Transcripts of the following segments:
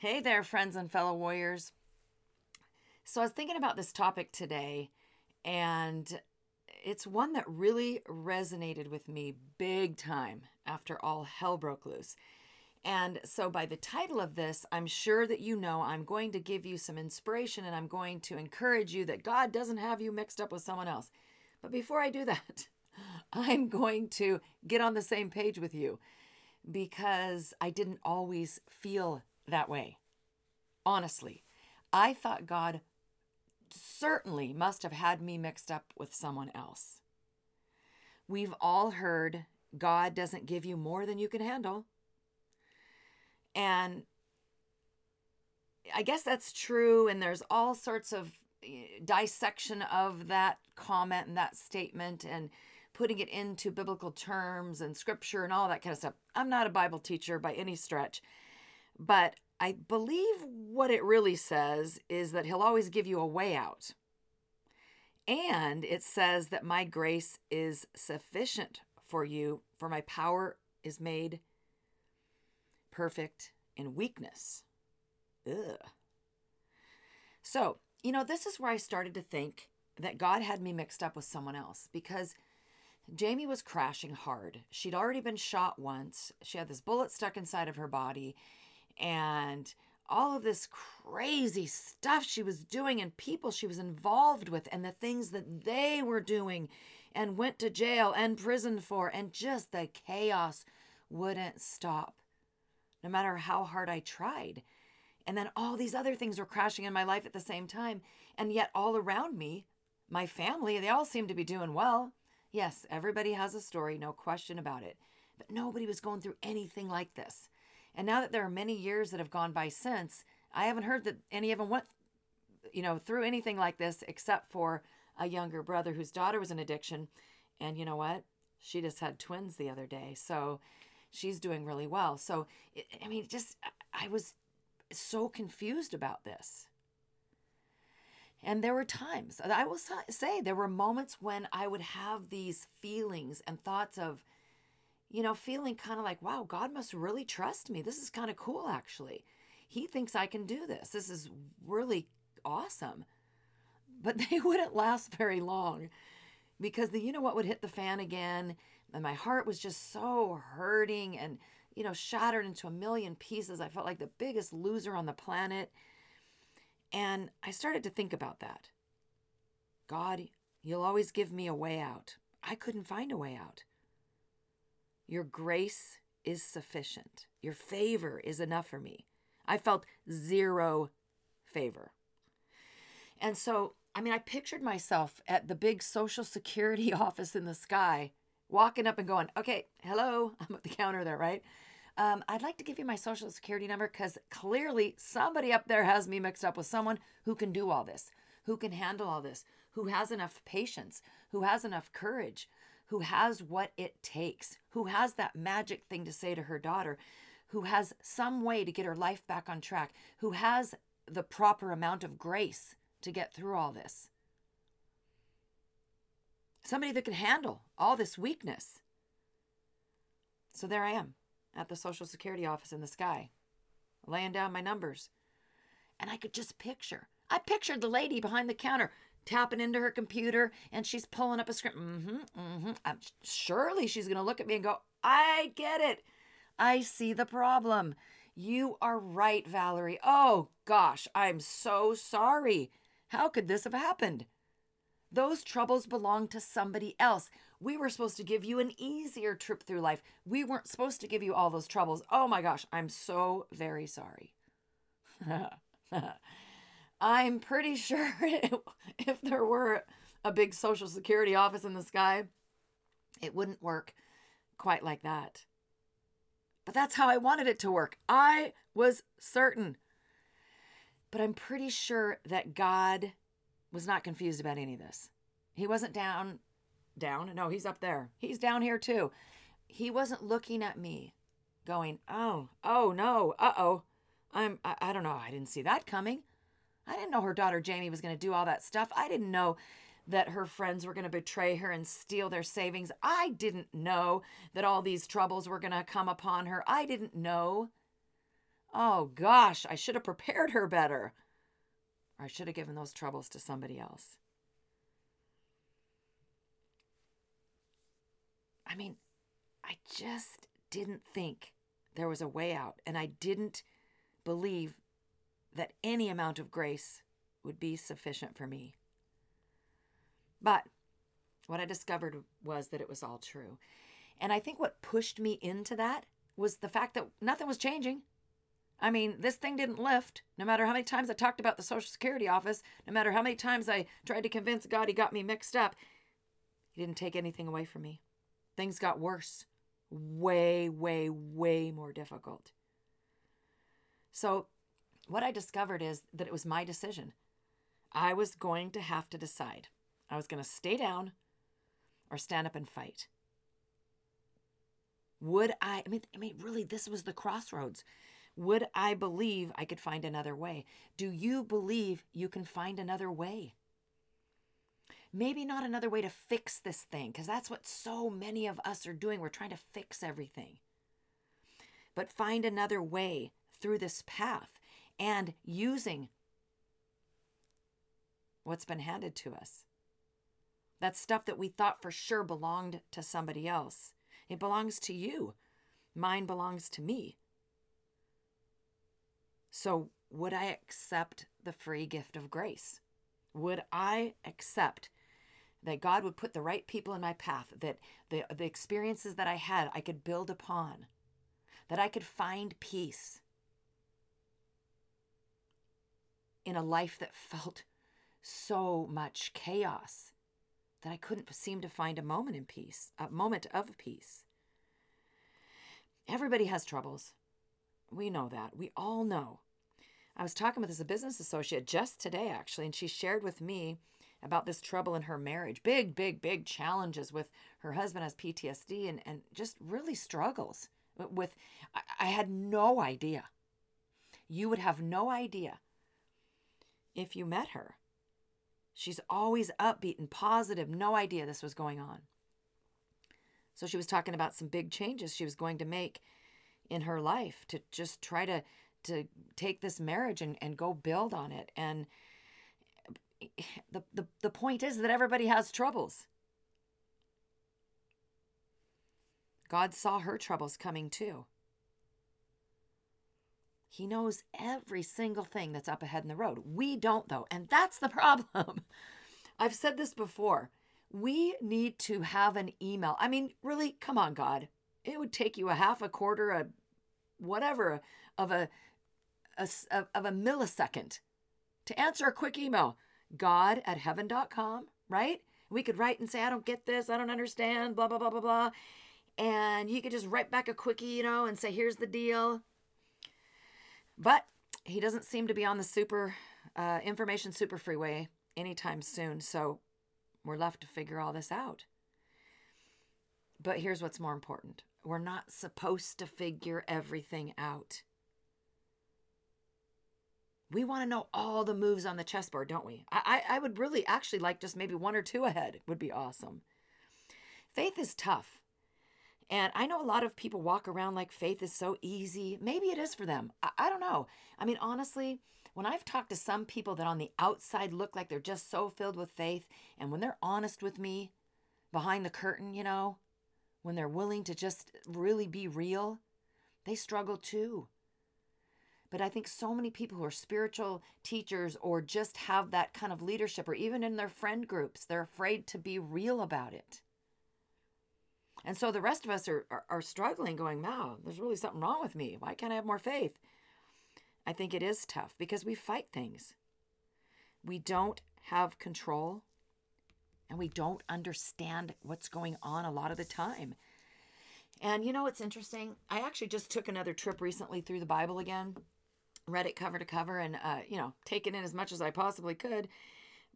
Hey there, friends and fellow warriors. So, I was thinking about this topic today, and it's one that really resonated with me big time after all hell broke loose. And so, by the title of this, I'm sure that you know I'm going to give you some inspiration and I'm going to encourage you that God doesn't have you mixed up with someone else. But before I do that, I'm going to get on the same page with you because I didn't always feel that way. Honestly, I thought God certainly must have had me mixed up with someone else. We've all heard God doesn't give you more than you can handle. And I guess that's true. And there's all sorts of eh, dissection of that comment and that statement and putting it into biblical terms and scripture and all that kind of stuff. I'm not a Bible teacher by any stretch, but I believe what it really says is that he'll always give you a way out. And it says that my grace is sufficient for you, for my power is made perfect in weakness. Ugh. So, you know, this is where I started to think that God had me mixed up with someone else because Jamie was crashing hard. She'd already been shot once. She had this bullet stuck inside of her body and all of this crazy stuff she was doing and people she was involved with and the things that they were doing and went to jail and prison for and just the chaos wouldn't stop no matter how hard I tried. And then all these other things were crashing in my life at the same time. And yet, all around me, my family, they all seemed to be doing well. Yes, everybody has a story, no question about it. But nobody was going through anything like this. And now that there are many years that have gone by since, I haven't heard that any of them went, you know, through anything like this except for a younger brother whose daughter was in addiction. And you know what? She just had twins the other day. So she's doing really well. So, I mean, just, I was so confused about this. And there were times, I will say, there were moments when I would have these feelings and thoughts of, you know, feeling kind of like, wow, God must really trust me. This is kind of cool, actually. He thinks I can do this. This is really awesome. But they wouldn't last very long because the, you know what would hit the fan again and my heart was just so hurting and you know shattered into a million pieces i felt like the biggest loser on the planet and i started to think about that god you'll always give me a way out i couldn't find a way out your grace is sufficient. Your favor is enough for me. I felt zero favor. And so i mean i pictured myself at the big social security office in the sky walking up and going, okay, hello, I'm at the counter there, right? Um, I'd like to give you my social security number because clearly somebody up there has me mixed up with someone who can do all this, who can handle all this, who has enough patience, who has enough courage, who has what it takes, who has that magic thing to say to her daughter, who has some way to get her life back on track, who has the proper amount of grace to get through all this somebody that can handle all this weakness. So there I am at the Social Security office in the sky, laying down my numbers. And I could just picture, I pictured the lady behind the counter tapping into her computer and she's pulling up a script. Mm-hmm, mm-hmm. I'm, surely she's going to look at me and go, I get it. I see the problem. You are right, Valerie. Oh gosh, I'm so sorry. How could this have happened? Those troubles belong to somebody else. We were supposed to give you an easier trip through life. We weren't supposed to give you all those troubles. Oh my gosh, I'm so very sorry. I'm pretty sure if there were a big social security office in the sky, it wouldn't work quite like that. But that's how I wanted it to work. I was certain. But I'm pretty sure that God was not confused about any of this. He wasn't down, down. No, he's up there. He's down here too. He wasn't looking at me going, oh, oh no, uh oh. I'm, I, I don't know. I didn't see that coming. I didn't know her daughter Jamie was going to do all that stuff. I didn't know that her friends were going to betray her and steal their savings. I didn't know that all these troubles were going to come upon her. I didn't know. Oh gosh, I should have prepared her better. Or I should have given those troubles to somebody else. I mean, I just didn't think there was a way out, and I didn't believe that any amount of grace would be sufficient for me. But what I discovered was that it was all true. And I think what pushed me into that was the fact that nothing was changing. I mean, this thing didn't lift. No matter how many times I talked about the Social Security office, no matter how many times I tried to convince God he got me mixed up, he didn't take anything away from me. Things got worse. Way, way, way more difficult. So, what I discovered is that it was my decision. I was going to have to decide. I was going to stay down or stand up and fight. Would I, I mean, I mean, really, this was the crossroads. Would I believe I could find another way? Do you believe you can find another way? Maybe not another way to fix this thing, because that's what so many of us are doing. We're trying to fix everything. But find another way through this path and using what's been handed to us. That stuff that we thought for sure belonged to somebody else. It belongs to you. Mine belongs to me. So, would I accept the free gift of grace? Would I accept that God would put the right people in my path, that the, the experiences that I had, I could build upon, that I could find peace in a life that felt so much chaos that I couldn't seem to find a moment in peace, a moment of peace. Everybody has troubles. We know that. We all know. I was talking with this business associate just today, actually, and she shared with me about this trouble in her marriage. Big, big, big challenges with her husband has PTSD and, and just really struggles with I, I had no idea. You would have no idea if you met her. She's always upbeat and positive, no idea this was going on. So she was talking about some big changes she was going to make in her life to just try to to take this marriage and, and go build on it. And the, the, the point is that everybody has troubles. God saw her troubles coming too. He knows every single thing that's up ahead in the road. We don't, though. And that's the problem. I've said this before. We need to have an email. I mean, really, come on, God. It would take you a half, a quarter, a whatever of a, a of a millisecond to answer a quick email. God at heaven.com, right? We could write and say, I don't get this, I don't understand, blah, blah, blah, blah, blah. And you could just write back a quickie, you know, and say, here's the deal. But he doesn't seem to be on the super uh, information super freeway anytime soon. So we're left to figure all this out. But here's what's more important we're not supposed to figure everything out. We want to know all the moves on the chessboard, don't we? I, I, I would really actually like just maybe one or two ahead, would be awesome. Faith is tough. And I know a lot of people walk around like faith is so easy. Maybe it is for them. I, I, don't know. I mean, honestly, when I've talked to some people that on the outside look like they're just so filled with faith, and when they're honest with me behind the curtain, you know, when they're willing to just really be real, they struggle too. But I think so many people who are spiritual teachers or just have that kind of leadership, or even in their friend groups, they're afraid to be real about it. And so the rest of us are, are, are struggling, going, wow, there's really something wrong with me. Why can't I have more faith? I think it is tough because we fight things. We don't have control and we don't understand what's going on a lot of the time. And you know what's interesting? I actually just took another trip recently through the Bible again, read it cover to cover, and uh, you know, taken in as much as I possibly could.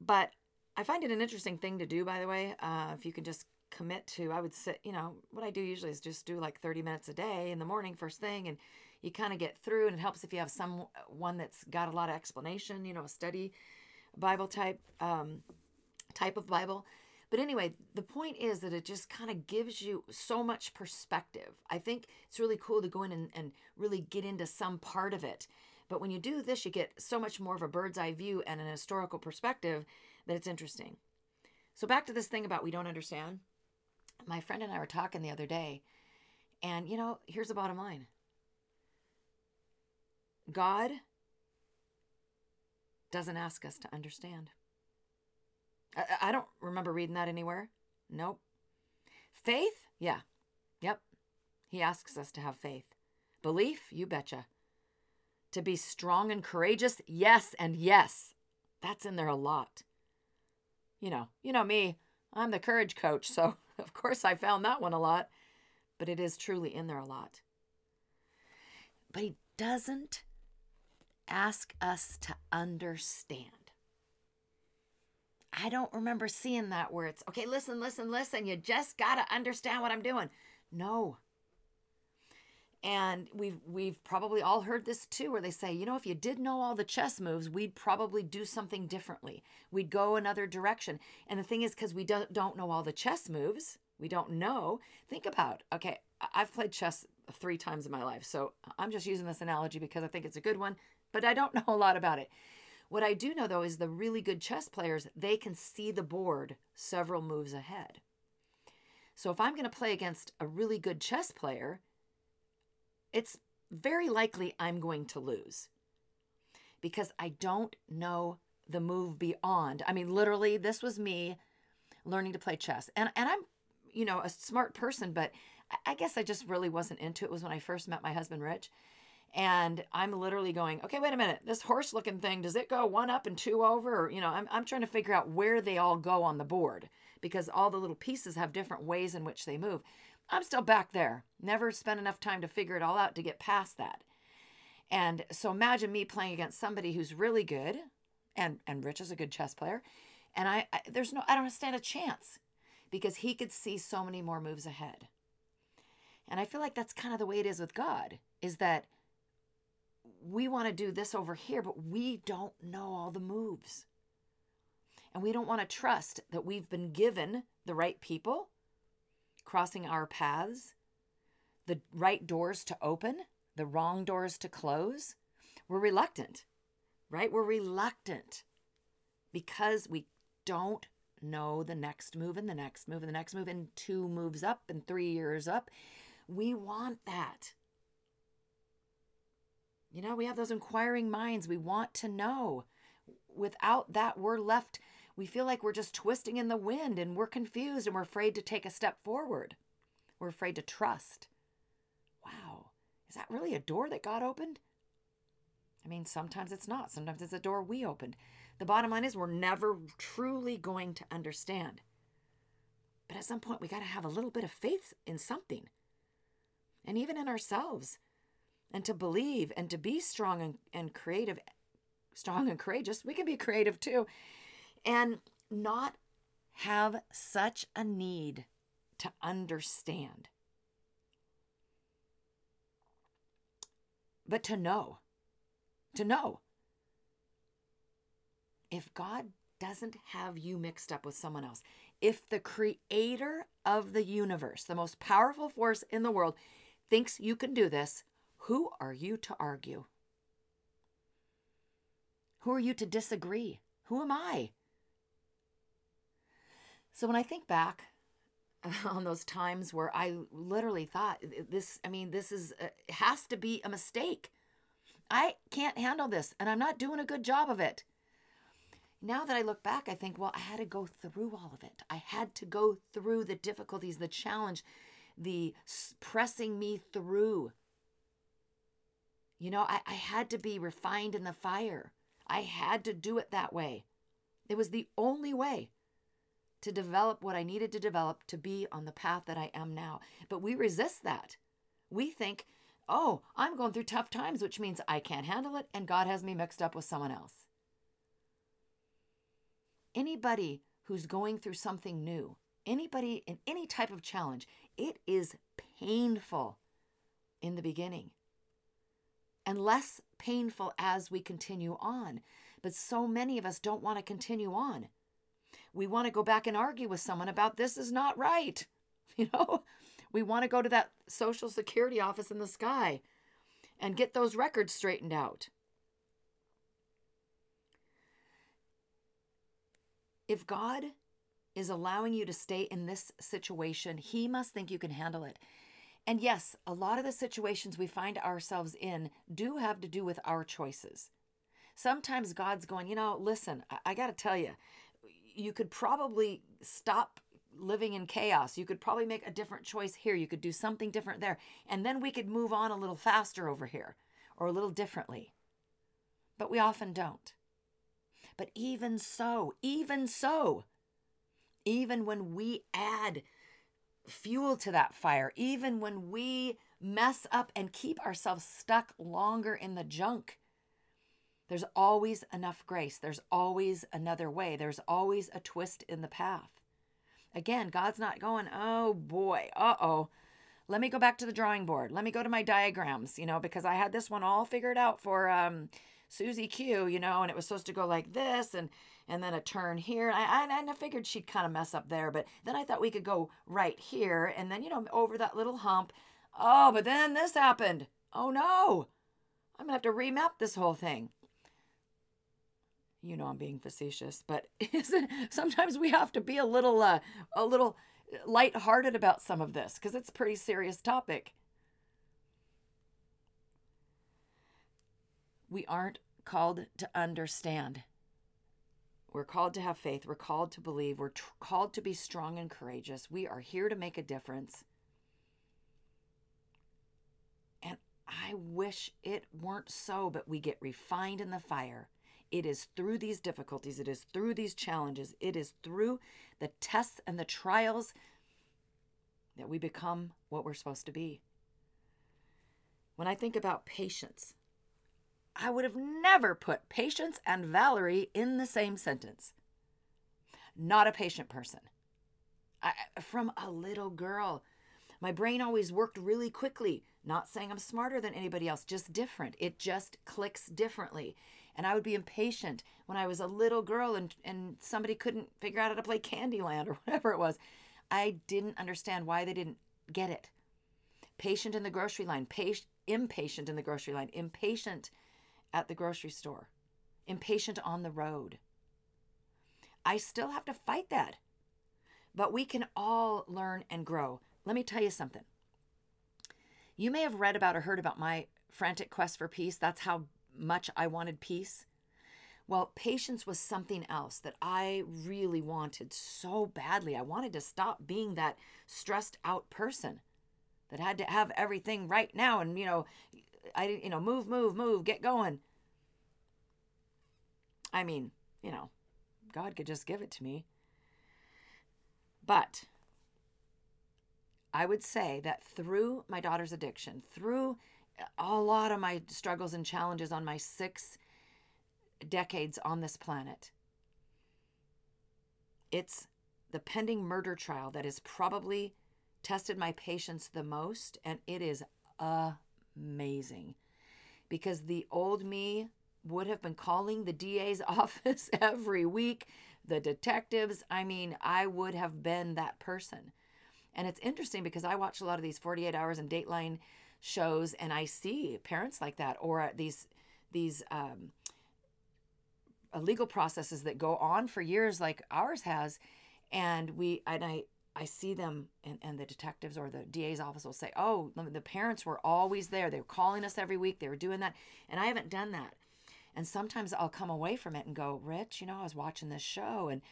But I find it an interesting thing to do, by the way. Uh, if you can just commit to i would sit you know what i do usually is just do like 30 minutes a day in the morning first thing and you kind of get through and it helps if you have someone that's got a lot of explanation you know a study bible type um, type of bible But anyway, the point is that it just kind of gives you so much perspective. I think it's really cool to go in and, and really get into some part of it. But when you do this, you get so much more of a bird's eye view and an historical perspective that it's interesting. So, back to this thing about we don't understand. My friend and I were talking the other day, and you know, here's the bottom line God doesn't ask us to understand. I, I don't remember reading that anywhere. Nope. Faith? Yeah. Yep. He asks us to have faith. Belief? You betcha. To be strong and courageous? Yes, and yes. That's in there a lot. You know, you know me. I'm the courage coach, so of course I found that one a lot. But it is truly in there a lot. But he doesn't ask us to understand. I don't remember seeing that where it's okay, listen, listen, listen, you just got to understand what I'm doing. No. And we've we've probably all heard this too where they say, you know, if you did know all the chess moves, we'd probably do something differently. We'd go another direction. And the thing is cuz we don't don't know all the chess moves, we don't know. Think about, okay, I've played chess 3 times in my life. So I'm just using this analogy because I think it's a good one but I don't know a lot about it. What I do know though is the really good chess players, they can see the board several moves ahead. So if I'm going to play against a really good chess player, it's very likely I'm going to lose because I don't know the move beyond. I mean, literally, this was me learning to play chess. And, and I'm, you know, a smart person, but I guess I just really wasn't into it. it was when I first met my husband, Rich. And I'm literally going, okay, wait a minute. This horse looking thing, does it go one up and two over? Or, you know, I'm, I'm trying to figure out where they all go on the board because all the little pieces have different ways in which they move. I'm still back there. Never spent enough time to figure it all out to get past that. And so imagine me playing against somebody who's really good and and Rich is a good chess player. And I, I there's no I don't stand a chance because he could see so many more moves ahead. And I feel like that's kind of the way it is with God is that we want to do this over here, but we don't know all the moves. And we don't want to trust that we've been given the right people crossing our paths, the right doors to open, the wrong doors to close. We're reluctant, right? We're reluctant because we don't know the next move and the next move and the next move and two moves up and three years up. We want that. You know, we have those inquiring minds. We want to know. Without that, we're left, we feel like we're just twisting in the wind and we're confused and we're afraid to take a step forward. We're afraid to trust. Wow, is that really a door that God opened? I mean, sometimes it's not. Sometimes it's a door we opened. The bottom line is we're never truly going to understand. But at some point, we got to have a little bit of faith in something. And even in ourselves and to believe and to be strong and, and creative, strong and courageous. We can be creative too. And not have such a need to understand, but to know. To know. If God doesn't have you mixed up with someone else, if the creator of the universe, the most powerful force in the world, thinks you can do this, who are you to argue? Who are you to disagree? Who am I? So when I think back on those times where I literally thought this, I mean, this is, it has to be a mistake. I can't handle this and I'm not doing a good job of it. Now that I look back, I think, well, I had to go through all of it. I had to go through the difficulties, the challenge, the pressing me through you know, I, I had to be refined in the fire. I had to do it that way. It was the only way to develop what I needed to develop to be on the path that I am now. But we resist that. We think, oh, I'm going through tough times, which means I can't handle it and God has me mixed up with someone else. Anybody who's going through something new, anybody in any type of challenge, it is painful in the beginning and less painful as we continue on. But so many of us don't want to continue on. We want to go back and argue with someone about this is not right. You know, we want to go to that social security office in the sky and get those records straightened out. If God is allowing you to stay in this situation, He must think you can handle it. And yes, a lot of the situations we find ourselves in do have to do with our choices. Sometimes God's going, you know, listen, I, I got to tell you, you could probably stop living in chaos. You could probably make a different choice here. You could do something different there. And then we could move on a little faster over here or a little differently. But we often don't. But even so, even so, even when we add fuel to that fire, even when we mess up and keep ourselves stuck longer in the junk, there's always enough grace. There's always another way. There's always a twist in the path. Again, God's not going, oh boy, uh oh. Let me go back to the drawing board. Let me go to my diagrams, you know, because I had this one all figured out for um, Susie Q, you know, and it was supposed to go like this and and then a turn here. I, I, I figured she'd kind of mess up there, but then I thought we could go right here and then, you know, over that little hump. Oh, but then this happened. Oh no, I'm gonna have to remap this whole thing you know I'm being facetious, but sometimes we have to be a little uh, a little lighthearted about some of this because it's a pretty serious topic. We aren't called to understand. We're called to have faith. We're called to believe. We're tr- called to be strong and courageous. We are here to make a difference. And I wish it weren't so, but we get refined in the fire it is through these difficulties, it is through these challenges, it is through the tests and the trials that we become what we're supposed to be. When I think about patience, I would have never put patience and Valerie in the same sentence. Not a patient person. I, from a little girl, my brain always worked really quickly. Not saying I'm smarter than anybody else, just different. It just clicks differently and I would be impatient when I was a little girl and, and somebody couldn't figure out how to play Candyland or whatever it was. I didn't understand why they didn't get it. Patient in the grocery line, patient, impatient in the grocery line, impatient at the grocery store, impatient on the road. I still have to fight that. But we can all learn and grow. Let me tell you something. You may have read about or heard about my frantic quest for peace. That's how much I wanted peace. Well, patience was something else that I really wanted so badly. I wanted to stop being that stressed out person that had to have everything right now and, you know, I didn't, you know, move, move, move, get going. I mean, you know, God could just give it to me. But I would say that through my daughter's addiction, through a lot of my struggles and challenges on my six decades on this planet. It's the pending murder trial that has probably tested my patience the most, and it is amazing because the old me would have been calling the DA's office every week, the detectives. I mean, I would have been that person. And it's interesting because I watch a lot of these 48 hours and Dateline shows and I see parents like that or these these um, legal processes that go on for years like ours has and we and I I see them and, and the detectives or the DA's office will say, Oh, the parents were always there. They were calling us every week. They were doing that. And I haven't done that. And sometimes I'll come away from it and go, Rich, you know, I was watching this show and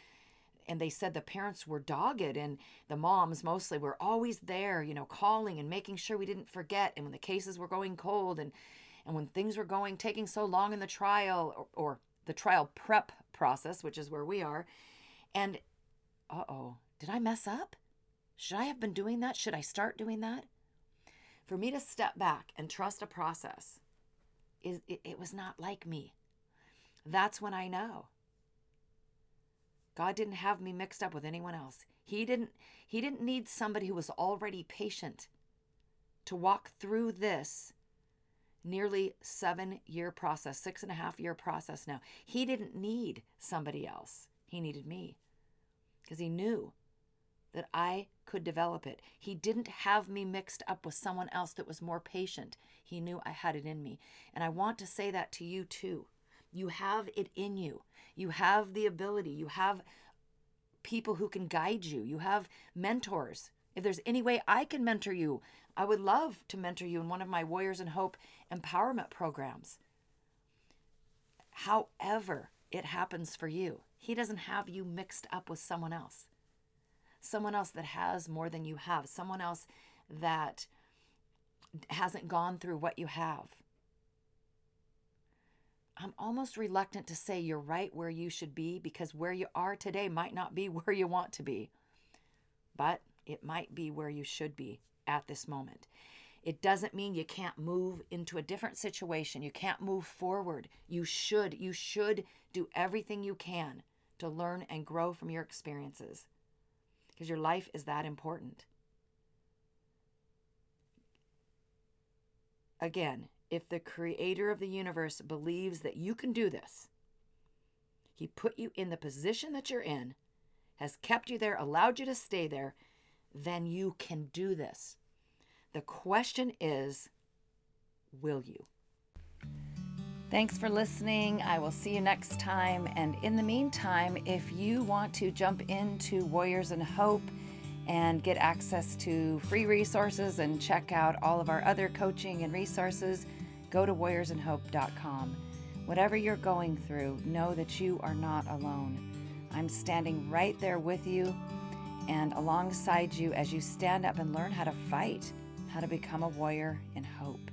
and they said the parents were dogged and the moms mostly were always there you know calling and making sure we didn't forget and when the cases were going cold and and when things were going taking so long in the trial or, or the trial prep process which is where we are and uh-oh did i mess up? Should i have been doing that? Should i start doing that? For me to step back and trust a process is it, it was not like me. That's when i know God didn't have me mixed up with anyone else. He didn't he didn't need somebody who was already patient to walk through this nearly seven year process, six and a half year process now. He didn't need somebody else. He needed me. because He knew that I could develop it. He didn't have me mixed up with someone else that was more patient. He knew I had it in me. And I want to say that to you too. You have it in you. You have the ability. You have people who can guide you. You have mentors. If there's any way I can mentor you, I would love to mentor you in one of my Warriors in Hope empowerment programs. However, it happens for you. He doesn't have you mixed up with someone else someone else that has more than you have, someone else that hasn't gone through what you have. I'm almost reluctant to say you're right where you should be because where you are today might not be where you want to be, but it might be where you should be at this moment. It doesn't mean you can't move into a different situation. You can't move forward. You should. You should do everything you can to learn and grow from your experiences because your life is that important. Again, if the creator of the universe believes that you can do this, he put you in the position that you're in, has kept you there, allowed you to stay there, then you can do this. The question is, will you? Thanks for listening. I will see you next time. And in the meantime, if you want to jump into Warriors in Hope and get access to free resources and check out all of our other coaching and resources, go to warriorsinhope.com. Whatever you're going through, know that you are not alone. I'm standing right there with you and alongside you as you stand up and learn how to fight, how to become a warrior in hope.